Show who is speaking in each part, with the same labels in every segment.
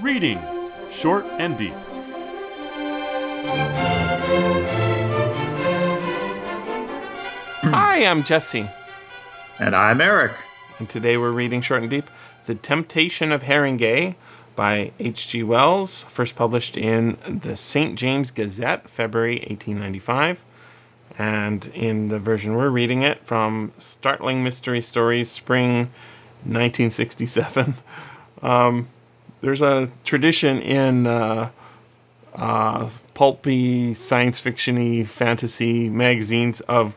Speaker 1: Reading Short and Deep.
Speaker 2: Hi, I'm Jesse,
Speaker 3: And I'm Eric.
Speaker 2: and today we're reading Short and Deep The Temptation of Harringay by H.G. Wells, first published in the St. James Gazette, February 1895. And in the version we're reading it from Startling Mystery Stories, Spring 1967. Um, there's a tradition in uh, uh, pulpy, science fictiony, fantasy magazines of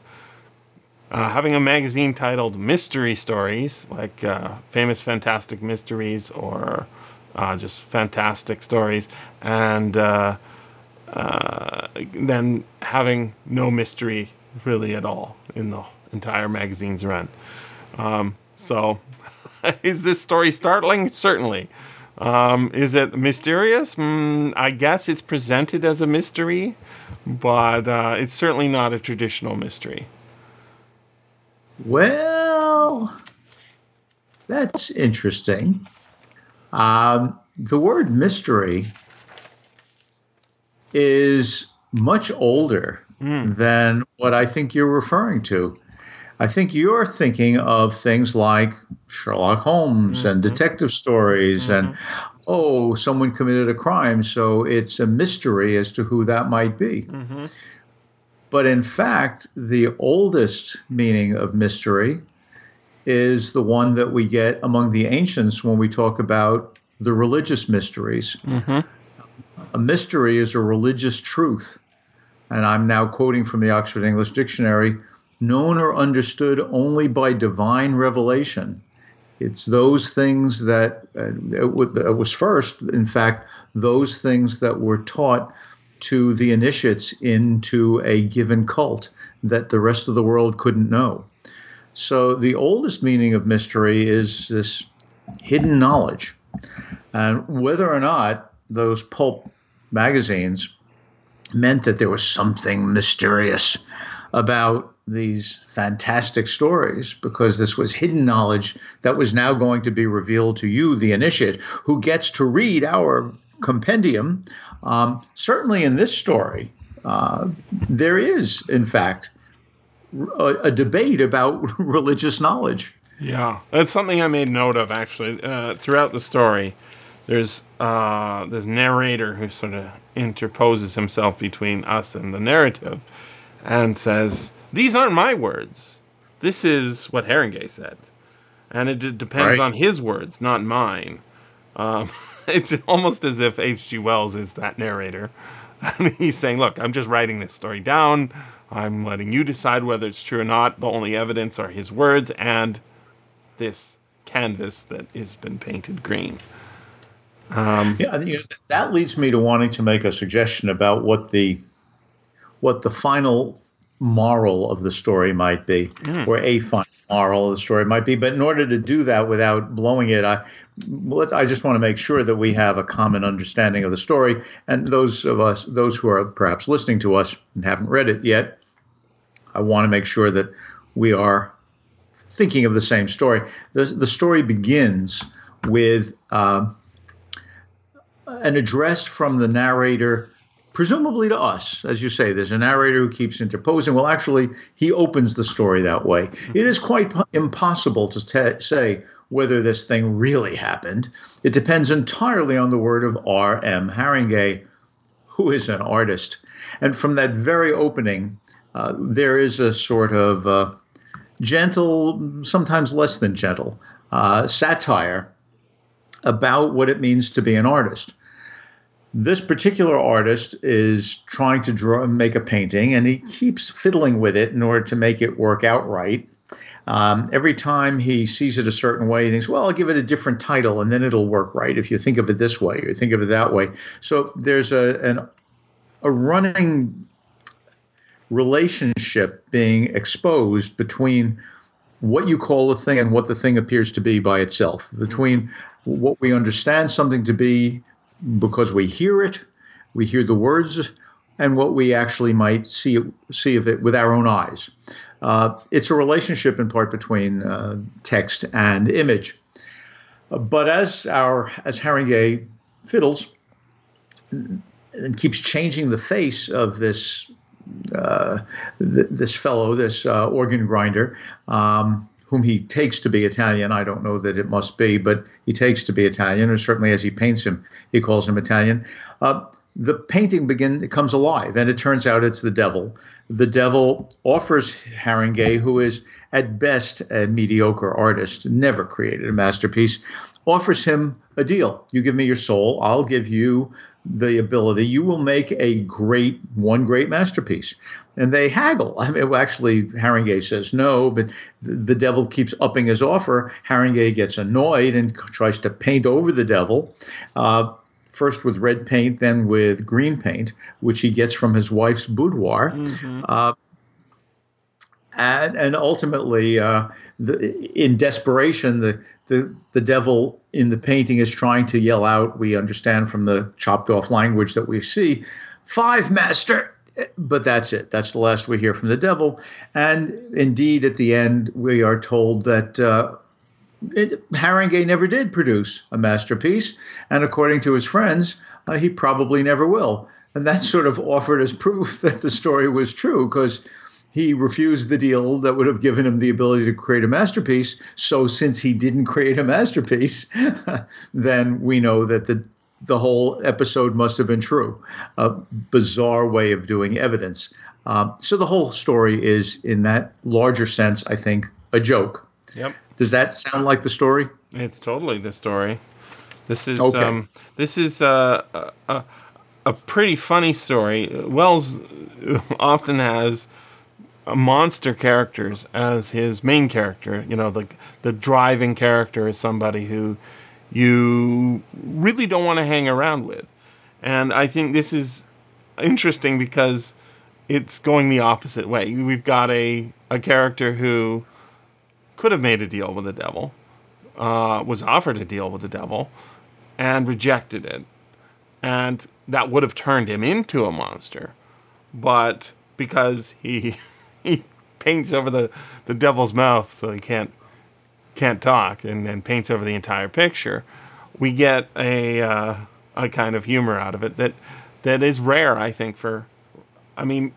Speaker 2: uh, having a magazine titled Mystery Stories, like uh, Famous Fantastic Mysteries or uh, just Fantastic Stories, and uh, then having no mystery really at all in the entire magazine's run. Um, so, is this story startling? Certainly. Um, is it mysterious? Mm, I guess it's presented as a mystery, but uh, it's certainly not a traditional mystery.
Speaker 3: Well, that's interesting. Um, the word mystery is much older
Speaker 2: Mm.
Speaker 3: than what I think you're referring to. I think you're thinking of things like Sherlock Holmes and detective stories and, oh, someone committed a crime, so it's a mystery as to who that might be.
Speaker 2: hmm
Speaker 3: But in fact, the oldest meaning of mystery is the one that we get among the ancients when we talk about the religious mysteries.
Speaker 2: hmm
Speaker 3: A mystery is a religious truth. And I'm now quoting from the Oxford English Dictionary known or understood only by divine revelation. It's those things that uh, it, it was first, in fact, those things that were taught to the initiates into a given cult that the rest of the world couldn't know. So the oldest meaning of mystery is this hidden knowledge. And whether or not those pulp magazines meant that there was something mysterious about these fantastic stories because this was hidden knowledge that was now going to be revealed to you, the initiate, who gets to read our compendium. Um, certainly in this story, uh, there is, in fact, a, a debate about religious knowledge.
Speaker 2: Yeah, that's something I made note of actually uh, throughout the story. There's uh, this narrator who sort of interposes himself between us and the narrative, and says, "These aren't my words. This is what Harringay said, and it d- depends
Speaker 3: Right.
Speaker 2: on his words, not mine." Um, it's almost as if H.G. Wells is that narrator. And he's saying, "Look, I'm just writing this story down. I'm letting you decide whether it's true or not. The only evidence are his words and this canvas that has been painted green." Um,
Speaker 3: Yeah, you know, that leads me to wanting to make a suggestion about what the what the final moral of the story might be,
Speaker 2: Mm.
Speaker 3: or a final moral of the story might be. But in order to do that without blowing it, I let, I just want to make sure that we have a common understanding of the story. And those of us, those who are perhaps listening to us and haven't read it yet, I want to make sure that we are thinking of the same story. The, the story begins with. Uh, an address from the narrator, presumably to us. As you say, there's a narrator who keeps interposing. Well, actually, he opens the story that way. It is quite po- impossible to say whether this thing really happened. It depends entirely on the word of R.M. Harringay, who is an artist. And from that very opening, uh, there is a sort of uh, gentle, sometimes less than gentle, uh, satire about what it means to be an artist. This particular artist is trying to draw and make a painting, and he keeps fiddling with it in order to make it work out right. Um, every time he sees it a certain way, he thinks, "Well, I'll give it a different title, and then it'll work right if you think of it this way or think of it that way." So there's a an, a running relationship being exposed between what you call a thing and what the thing appears to be by itself, between what we understand something to be because we hear it, we hear the words, and what we actually might see see of it with our own eyes. Uh, it's a relationship in part between uh, text and image. But as our as Harringay fiddles and keeps changing the face of this uh, th- this fellow, this uh, organ grinder, um, whom he takes to be Italian. I don't know that it must be, but he takes to be Italian, or certainly as he paints him, he calls him Italian. Uh, the painting begin it comes alive, and it turns out it's the devil. The devil offers Harringay, who is at best a mediocre artist, never created a masterpiece, offers him a deal. You give me your soul, I'll give you the ability. You will make a great one great masterpiece. And they haggle. I mean, well, actually, Harringay says no, but the, the devil keeps upping his offer. Harringay gets annoyed and tries to paint over the devil. Uh, first with red paint, then with green paint, which he gets from his wife's boudoir. Mm-hmm. Uh, and, and ultimately, uh, the, in desperation, the, the the devil in the painting is trying to yell out. We understand from the chopped off language that we see, five, master. But that's it. That's the last we hear from the devil. And indeed, at the end, we are told that uh, it, Harringay never did produce a masterpiece, and according to his friends, uh, he probably never will. And that's sort of offered as proof that the story was true, because he refused the deal that would have given him the ability to create a masterpiece. So since he didn't create a masterpiece, then we know that the the whole episode must have been true. A bizarre way of doing evidence. Um, so the whole story is, in that larger sense, I think, a joke.
Speaker 2: Yep.
Speaker 3: Does that sound like the story?
Speaker 2: It's totally the story. This is okay. um, this is uh, a, a a pretty funny story. Wells often has monster characters as his main character. You know, the the driving character is somebody who you really don't want to hang around with. And I think this is interesting because it's going the opposite way. We've got a a character who could have made a deal with the devil, uh, was offered a deal with the devil, and rejected it, and that would have turned him into a monster. But because he he paints over the, the devil's mouth so he can't can't talk and then paints over the entire picture. We get a uh, a kind of humor out of it that that is rare, I think. For I mean,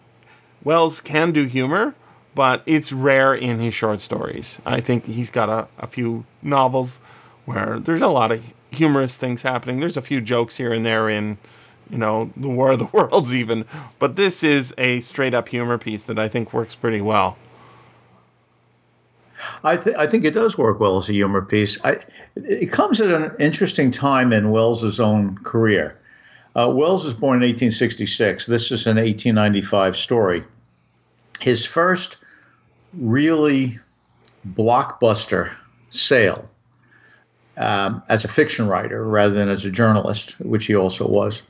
Speaker 2: Wells can do humor, but it's rare in his short stories. I think he's got a, a few novels where there's a lot of humorous things happening. There's a few jokes here and there in you know, the War of the Worlds even. But this is a straight up humor piece that I think works pretty well.
Speaker 3: I, th- I think it does work well as a humor piece. I, it comes at an interesting time in Wells's own career. Uh, Wells was born in 1866. This is an 1895 story. His first really blockbuster sale um, as a fiction writer rather than as a journalist, which he also was,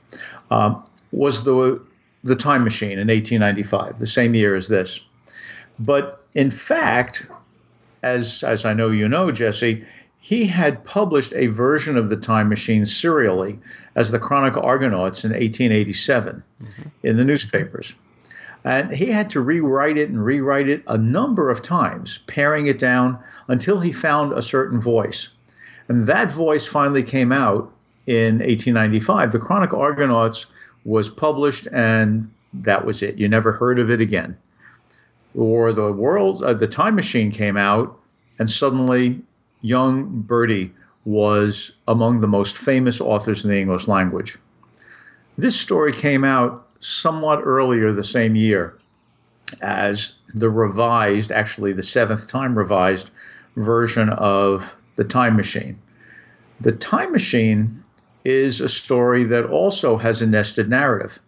Speaker 3: um, was the the Time Machine in 1895, the same year as this. But in fact, as as I know you know, Jesse, he had published a version of the Time Machine serially as the Chronic Argonauts in 1887 mm-hmm. in the newspapers. And he had to rewrite it and rewrite it a number of times, paring it down until he found a certain voice. And that voice finally came out in 1895. The Chronic Argonauts was published, and that was it. You never heard of it again. Or the world, uh, the Time Machine came out, and suddenly young Bertie was among the most famous authors in the English language. This story came out somewhat earlier the same year as the revised, actually the seventh time revised version of the Time Machine. The Time Machine is a story that also has a nested narrative.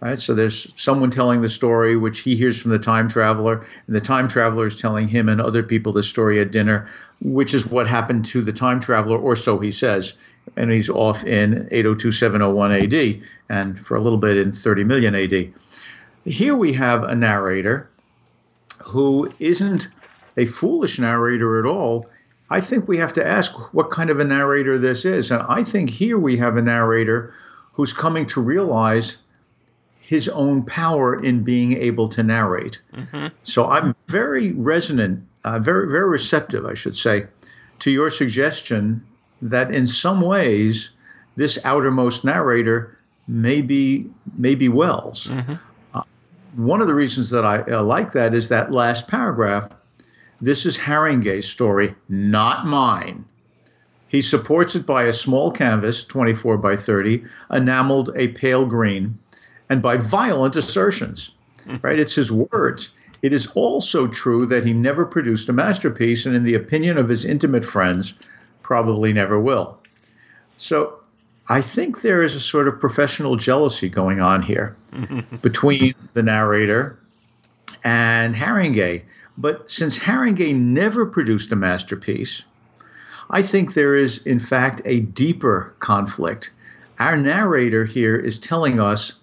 Speaker 3: Right? So there's someone telling the story, which he hears from the time traveler, and the time traveler is telling him and other people the story at dinner, which is what happened to the time traveler, or so he says. And he's off in 802701 AD, and for a little bit in 30 million AD. Here we have a narrator who isn't a foolish narrator at all. I think we have to ask what kind of a narrator this is. And I think here we have a narrator who's coming to realize his own power in being able to narrate. Mm-hmm. So I'm very resonant, uh, very, very receptive, I should say, to your suggestion that in some ways this outermost narrator may be, may be Wells. Uh, one of the reasons that I uh, like that is that last paragraph. This is Harringay's story, not mine. He supports it by a small canvas, 24 by 30, enameled a pale green, and by violent assertions. Hmm. Right? It's his words. It is also true that he never produced a masterpiece, and in the opinion of his intimate friends, probably never will. So I think there is a sort of professional jealousy going on here between the narrator and Harringay. But since Harringay never produced a masterpiece, I think there is, in fact, a deeper conflict. Our narrator here is telling us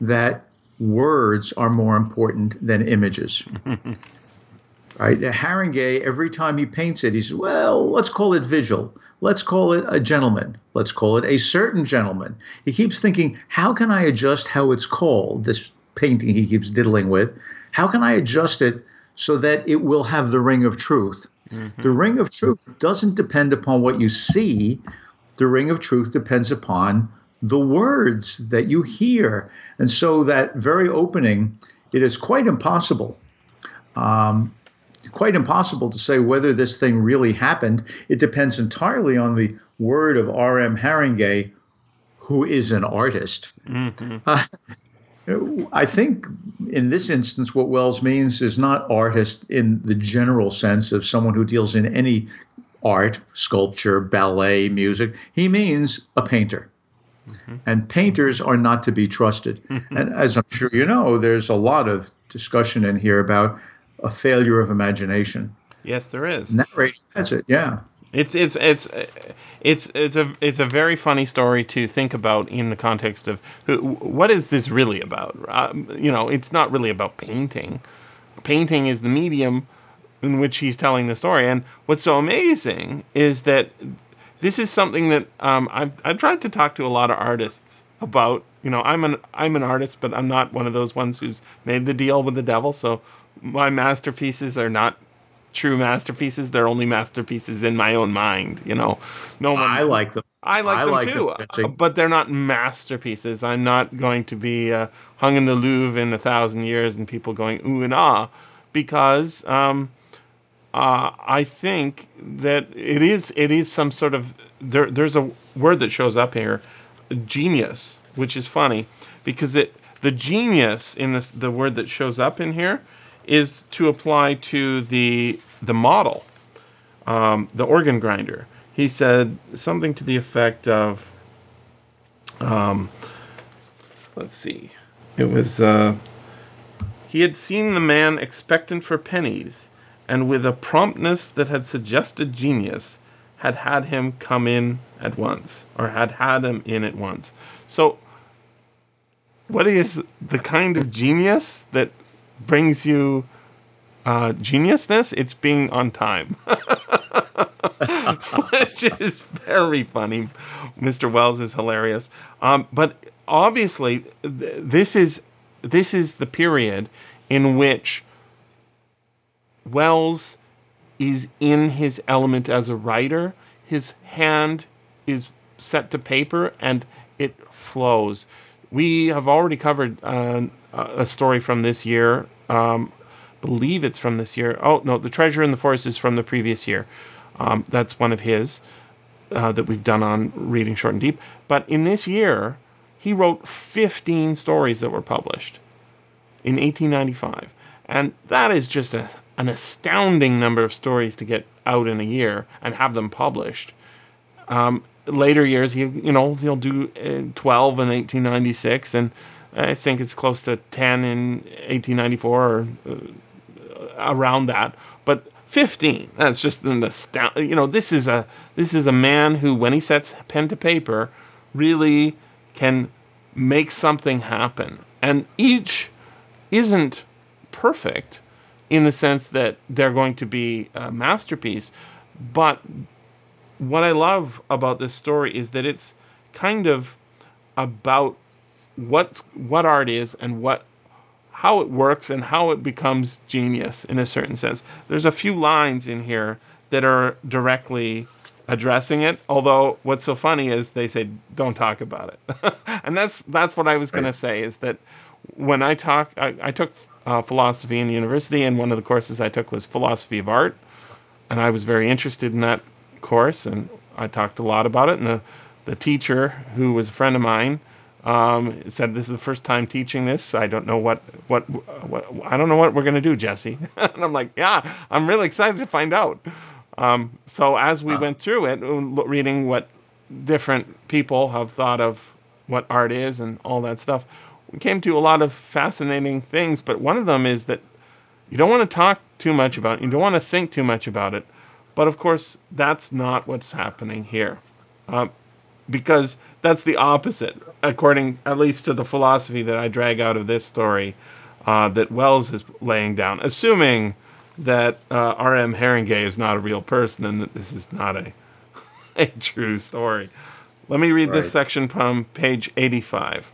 Speaker 3: that words are more important than images. right? Harringay, every time he paints it, he says, well, let's call it Vigil. Let's call it a gentleman. Let's call it a certain gentleman. He keeps thinking, how can I adjust how it's called, this painting he keeps diddling with? How can I adjust it so that it will have the ring of truth? Mm-hmm. The ring of truth doesn't depend upon what you see. The ring of truth depends upon the words that you hear. And so that very opening, it is quite impossible. Um, quite impossible to say whether this thing really happened. It depends entirely on the word of R.M. Harringay, who is an artist. Mm-hmm. Uh, I think in this instance, what Wells means is not artist in the general sense of someone who deals in any art, sculpture, ballet, music. He means a painter. Mm-hmm. And painters are not to be trusted. And as I'm sure you know, there's a lot of discussion in here about a failure of imagination.
Speaker 2: Yes, there is.
Speaker 3: Narrating, that's it. Yeah.
Speaker 2: It's it's it's it's it's a it's a very funny story to think about in the context of who, what is this really about? Uh, you know, it's not really about painting. Painting is the medium in which he's telling the story, and what's so amazing is that this is something that um, I've I've tried to talk to a lot of artists about. You know, I'm an I'm an artist, but I'm not one of those ones who's made the deal with the devil. So my masterpieces are not true masterpieces. They're only masterpieces in my own mind. You know,
Speaker 3: no one. I like them.
Speaker 2: I like I them like too, them, but they're not masterpieces. I'm not going to be uh, hung in the Louvre in a thousand years and people going ooh and ah, because um, uh, I think that it is it is some sort of there. There's a word that shows up here, genius, which is funny because it the genius in this the word that shows up in here is to apply to the the model, um, the organ grinder. He said something to the effect of, um, let's see, it was uh, he had seen the man expectant for pennies, and with a promptness that had suggested genius, had had him come in at once, or had had him in at once. So, what is the kind of genius that brings you uh, geniusness, it's being on time, which is very funny. Mr. Wells is hilarious, um, but obviously th- this is this is the period in which Wells is in his element as a writer. His hand is set to paper and it flows. We have already covered uh, a story from this year. Um, believe it's from this year. Oh no, the Treasure in the Forest is from the previous year. Um, that's one of his uh, that we've done on reading short and deep. But in this year, he wrote 15 stories that were published in 1895, and that is just a, an astounding number of stories to get out in a year and have them published. Um, later years, he you know he'll do uh, 12 in 1896 and I think it's close to 10 in 1894 or uh, around that. But 15, that's just an astound. You know, this is a this is a man who, when he sets pen to paper, really can make something happen. And each isn't perfect in the sense that they're going to be a masterpiece. But what I love about this story is that it's kind of about what's what art is and what how it works and how it becomes genius in a certain sense. There's a few lines in here that are directly addressing it. Although what's so funny is they say don't talk about it, and that's that's what I was going to say is that when I talk, I, I took uh, philosophy in university, and one of the courses I took was philosophy of art, and I was very interested in that course, and I talked a lot about it. And the the teacher, who was a friend of mine, um, said this is the first time teaching this. I don't know what what, what I don't know what we're gonna do, Jesse. and I'm like, yeah, I'm really excited to find out. Um, so as we went through it, reading what different people have thought of what art is and all that stuff, we came to a lot of fascinating things. But one of them is that you don't want to talk too much about it. You don't want to think too much about it. But of course, that's not what's happening here. Um, because that's the opposite, according at least to the philosophy that I drag out of this story uh, that Wells is laying down, assuming that uh, R.M. Harringay is not a real person and that this is not a, a true story. Let me read right. this section from page 85.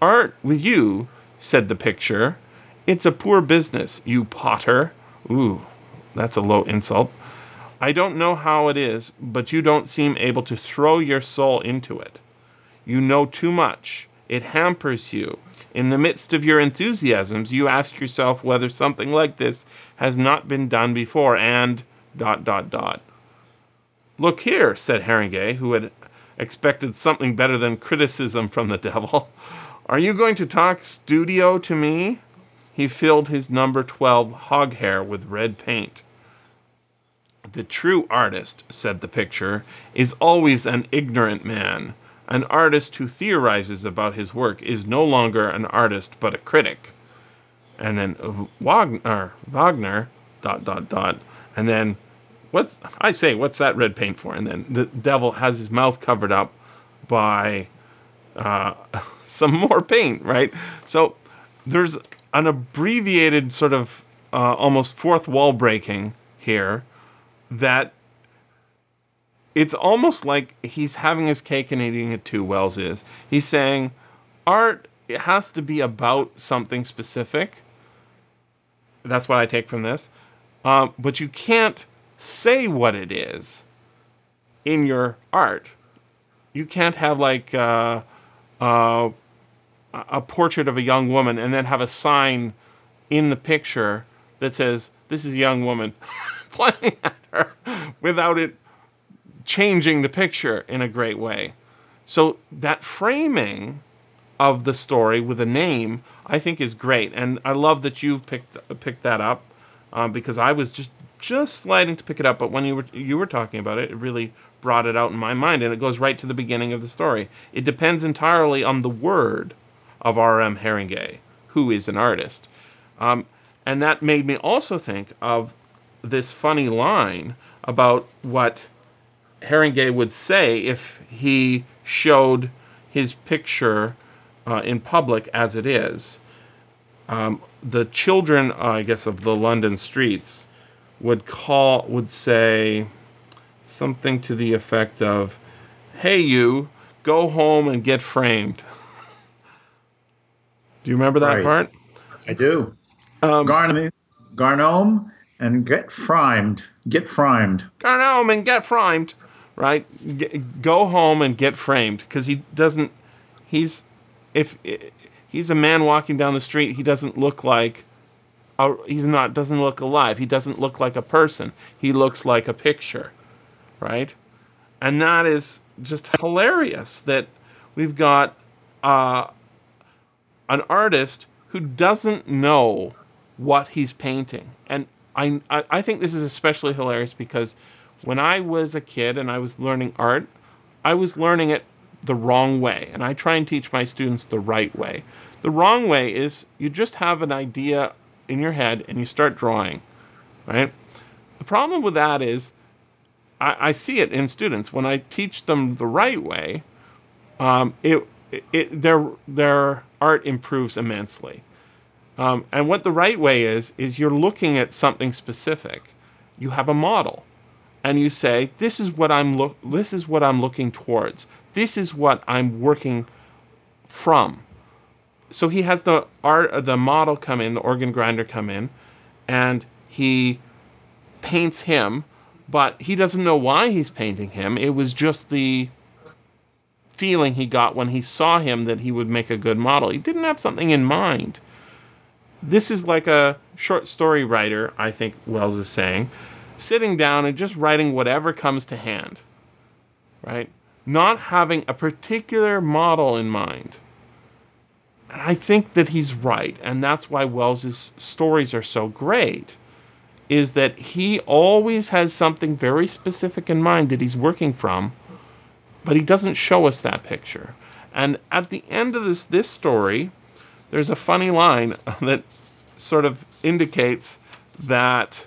Speaker 2: Art with you, said the picture. It's a poor business, you potter. Ooh, that's a low insult. I don't know how it is, but you don't seem able to throw your soul into it. You know too much. It hampers you. In the midst of your enthusiasms, you ask yourself whether something like this has not been done before, and dot dot dot. Look here, said Harringay, who had expected something better than criticism from the devil. Are you going to talk studio to me? He filled his number 12 hog hair with red paint. The true artist, said the picture, is always an ignorant man. An artist who theorizes about his work is no longer an artist but a critic. And then Wagner, Wagner, dot dot dot, and then what's I say, what's that red paint for? And then the devil has his mouth covered up by uh, some more paint, right? So there's an abbreviated sort of uh, almost fourth wall breaking here that it's almost like he's having his cake and eating it too. Wells is. He's saying art it has to be about something specific. That's what I take from this. Um, but you can't say what it is in your art. You can't have like uh, uh, a portrait of a young woman and then have a sign in the picture that says, "This is a young woman." playing at her without it changing the picture in a great way. So that framing of the story with a name, I think, is great, and I love that you picked picked that up um, because I was just just sliding to pick it up, but when you were you were talking about it, it really brought it out in my mind, and it goes right to the beginning of the story. It depends entirely on the word of R.M. Harringay, who is an artist, um, and that made me also think of this funny line about what Harringay would say if he showed his picture uh, in public as it is. Um, the children, uh, I guess, of the London streets would call, would say something to the effect of, "Hey, you, go home and get framed." do you remember that
Speaker 3: right.
Speaker 2: part?
Speaker 3: I do. Um, Garnome, Garnome and get framed. Get framed.
Speaker 2: Go home and get framed. Right? Go home and get framed because he doesn't. He's if he's a man walking down the street, he doesn't look like. A, he's not doesn't look alive. He doesn't look like a person. He looks like a picture, right? And that is just hilarious that we've got uh, an artist who doesn't know what he's painting. And I, I think this is especially hilarious because when I was a kid and I was learning art, I was learning it the wrong way, and I try and teach my students the right way. The wrong way is you just have an idea in your head and you start drawing, right? The problem with that is I, I see it in students when I teach them the right way. Um, it, it, their their art improves immensely. Um, and what the right way is, is you're looking at something specific. You have a model, and you say, "This is what I'm look. This is what I'm looking towards. This is what I'm working from." So he has the art, the model come in, the organ grinder come in, and he paints him, but he doesn't know why he's painting him. It was just the feeling he got when he saw him that he would make a good model. He didn't have something in mind. This is like a short story writer, I think Wells is saying, sitting down and just writing whatever comes to hand. Right? Not having a particular model in mind. And I think that he's right, and that's why Wells's stories are so great. Is that he always has something very specific in mind that he's working from, but he doesn't show us that picture. And at the end of this this story, there's a funny line that sort of indicates that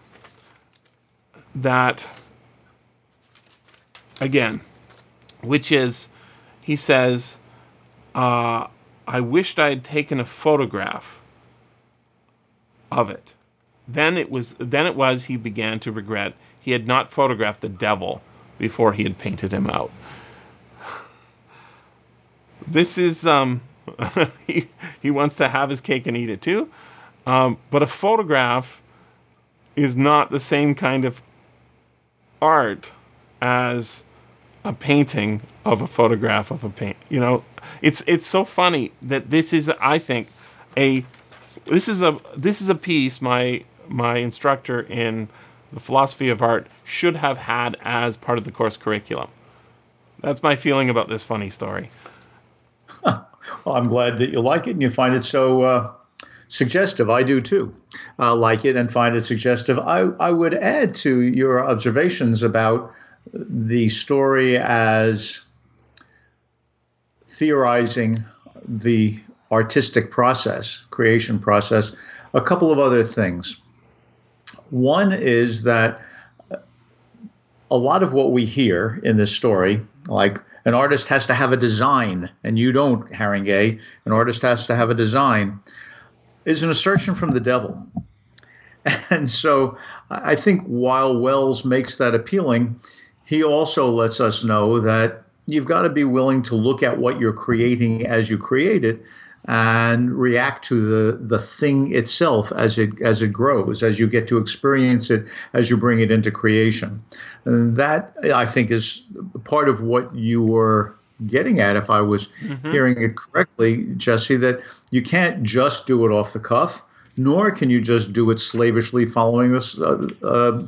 Speaker 2: that again, which is he says, uh, I wished I had taken a photograph of it. Then it was then it was he began to regret he had not photographed the devil before he had painted him out. This is um he wants to have his cake and eat it too. Um, but a photograph is not the same kind of art as a painting of a photograph of a paint. You know, it's it's so funny that this is I think a this is a this is a piece my my instructor in the philosophy of art should have had as part of the course curriculum. That's my feeling about this funny story.
Speaker 3: Well, I'm glad that you like it and you find it so uh, suggestive. I do too. Uh, like it and find it suggestive. I, I would add to your observations about the story as theorizing the artistic process, creation process, a couple of other things. One is that a lot of what we hear in this story, like an artist has to have a design, and you don't, Harringay, an artist has to have a design, is an assertion from the devil. And so I think while Wells makes that appealing, he also lets us know that you've got to be willing to look at what you're creating as you create it and react to the the thing itself as it as it grows as you get to experience it as you bring it into creation and that i think is part of what you were getting at if i was mm-hmm. hearing it correctly jesse that you can't just do it off the cuff nor can you just do it slavishly following this uh, uh,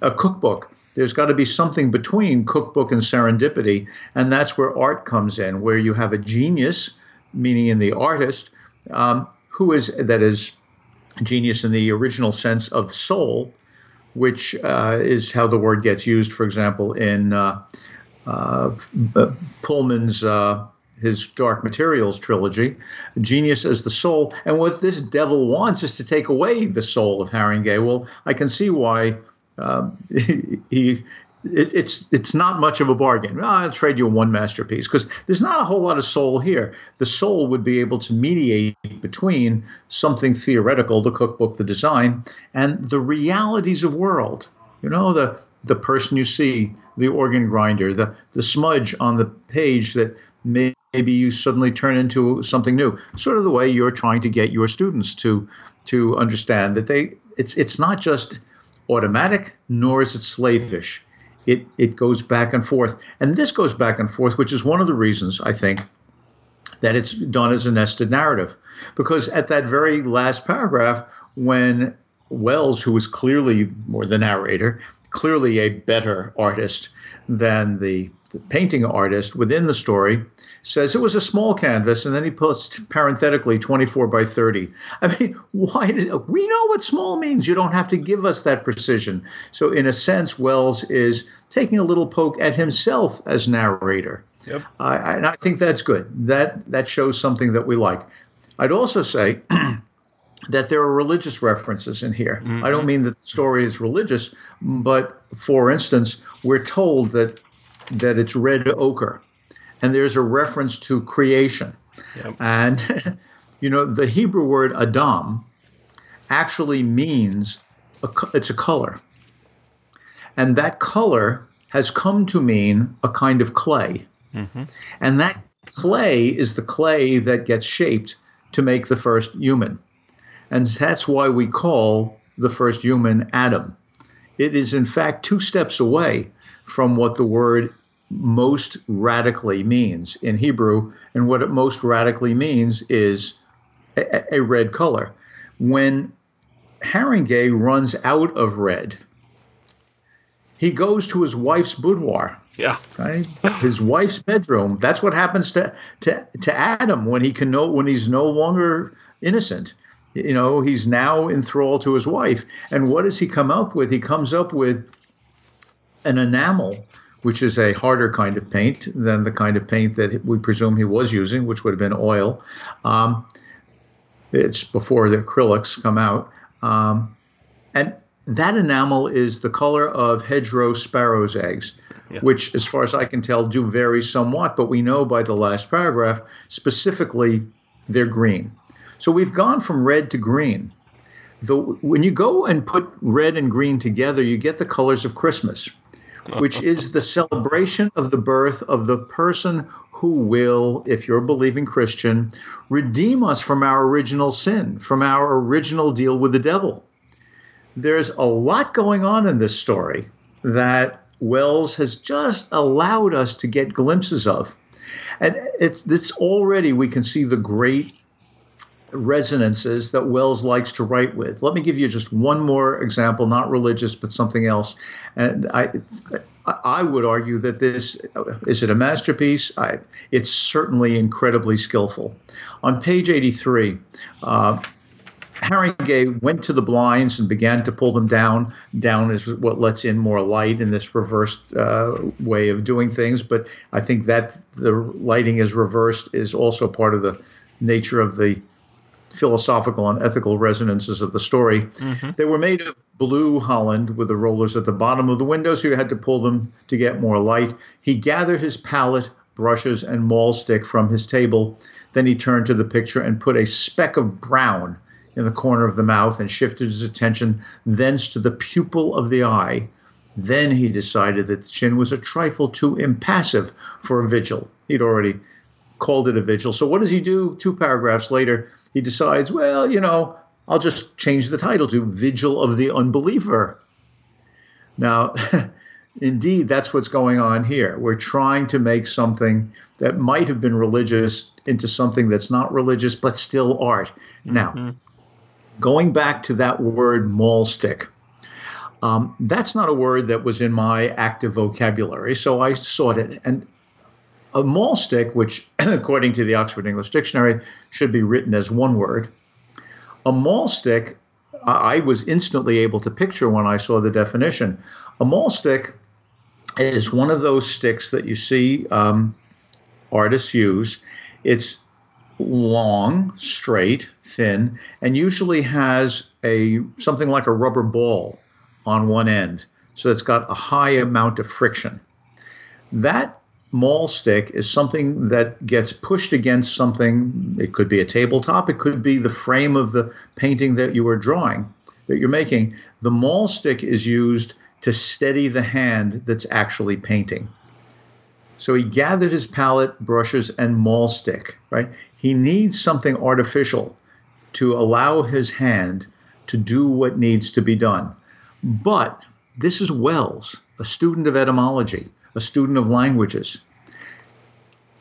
Speaker 3: a cookbook there's got to be something between cookbook and serendipity and that's where art comes in where you have a genius meaning in the artist, um, who is that is genius in the original sense of soul, which uh, is how the word gets used, for example, in uh, uh, Pullman's uh, his Dark Materials trilogy. Genius as the soul, and what this devil wants is to take away the soul of Harringay. Well, I can see why. Um, he, it, it's it's not much of a bargain. I'll trade you one masterpiece because there's not a whole lot of soul here. The soul would be able to mediate between something theoretical, the cookbook, the design, and the realities of world. You know, the the person you see, the organ grinder, the the smudge on the page that may, maybe you suddenly turn into something new. Sort of the way you're trying to get your students to to understand that they it's it's not just automatic nor is it slavish it it goes back and forth, and this goes back and forth, which is one of the reasons I think that it's done as a nested narrative, because at that very last paragraph, when Wells, who was clearly more the narrator, clearly a better artist than the, the, painting artist within the story, says it was a small canvas, and then he puts parenthetically 24 by 30. I mean, why did we know what small means? You don't have to give us that precision. So, in a sense, Wells is taking a little poke at himself as narrator. Yep. Uh, and I think that's good. That that shows something that we like. I'd also say that there are religious references in here. Mm-hmm. I don't mean that the story is religious, but for instance, we're told that that it's red ochre, and there's a reference to creation. Yep. And you know, the Hebrew word Adam actually means a, it's a color, and that color has come to mean a kind of clay, mm-hmm. and that clay is the clay that gets shaped to make the first human. And that's why we call the first human Adam. it is in fact two steps away from what the word most radically means in Hebrew. And what it most radically means is a, a red color. When Harringay runs out of red, he goes to his wife's boudoir.
Speaker 2: Yeah.
Speaker 3: Right? His wife's bedroom. That's what happens to, to to Adam when he can know when he's no longer innocent. You know, he's now enthralled to his wife. And what does he come up with? He comes up with an enamel, which is a harder kind of paint than the kind of paint that we presume he was using, which would have been oil. Um, it's before the acrylics come out. Um, and that enamel is the color of hedgerow sparrow's eggs, yeah. which, as far as I can tell, do vary somewhat. But we know by the last paragraph specifically they're green. So we've gone from red to green. The, when you go and put red and green together, you get the colors of Christmas, which is the celebration of the birth of the person who will, if you're a believing Christian, redeem us from our original sin, from our original deal with the devil there's a lot going on in this story that Wells has just allowed us to get glimpses of. And it's it's already we can see the great resonances that Wells likes to write with. Let me give you just one more example, not religious, but something else. And I, I would argue that this is it a masterpiece. I, it's certainly incredibly skillful. On page 83, uh, Harringay went to the blinds and began to pull them down. Down is what lets in more light in this reversed uh, way of doing things. But I think that the lighting is reversed is also part of the nature of the philosophical and ethical resonances of the story. Mm-hmm. They were made of blue Holland with the rollers at the bottom of the window, so you had to pull them to get more light. He gathered his palette, brushes, and mahl stick from his table. Then he turned to the picture and put a speck of brown in the corner of the mouth and shifted his attention thence to the pupil of the eye. Then he decided that the chin was a trifle too impassive for a vigil. He'd already called it a vigil. So what does he do? Two paragraphs later, he decides, well, you know, I'll just change the title to Vigil of the Unbeliever. Now, indeed, that's what's going on here. We're trying to make something that might have been religious into something that's not religious, but still art. Now, mm-hmm going back to that word mahl stick, um, that's not a word that was in my active vocabulary, so I sought it. And a mahl stick, which according to the Oxford English Dictionary should be written as one word, a mahl stick, I was instantly able to picture when I saw the definition. A mahl stick is one of those sticks that you see um, artists use. It's long, straight, thin, and usually has a something like a rubber ball on one end. So it's got a high amount of friction. That mahl stick is something that gets pushed against something. It could be a tabletop, it could be the frame of the painting that you are drawing, that you're making. The mahl stick is used to steady the hand that's actually painting. So he gathered his palette, brushes, and mahl stick, right? He needs something artificial to allow his hand to do what needs to be done. But this is Wells, a student of etymology, a student of languages.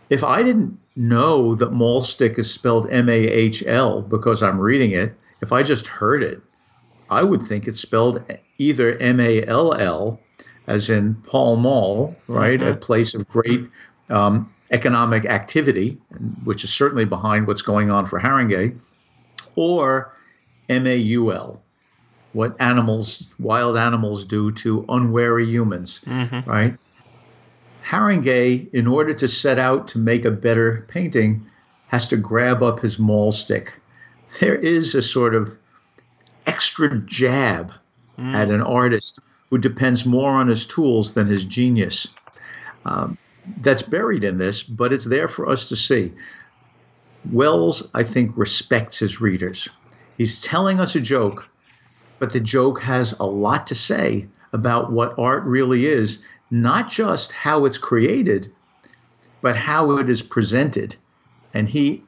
Speaker 3: If I didn't know that mahl stick is spelled M A H L because I'm reading it, if I just heard it, I would think it's spelled either M A L L as in Pall Mall, right? Mm-hmm. A place of great um, economic activity, which is certainly behind what's going on for Harringay, or MAUL, what animals, wild animals do to unwary humans, mm-hmm. right? Harringay, in order to set out to make a better painting, has to grab up his mahl stick. There is a sort of extra jab mm. at an artist who depends more on his tools than his genius. Um, that's buried in this, but it's there for us to see. Wells, I think, respects his readers. He's telling us a joke, but the joke has a lot to say about what art really is, not just how it's created, but how it is presented. And he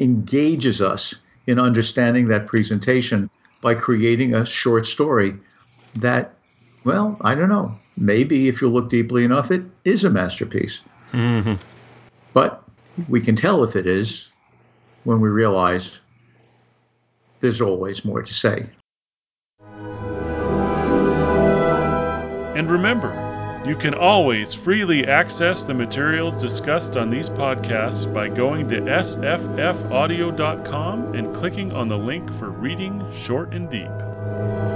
Speaker 3: engages us in understanding that presentation by creating a short story that well, I don't know. Maybe if you look deeply enough, it is a masterpiece.
Speaker 2: Mm-hmm.
Speaker 3: But we can tell if it is when we realize there's always more to say.
Speaker 1: And remember, you can always freely access the materials discussed on these podcasts by going to sffaudio.com and clicking on the link for Reading Short and Deep.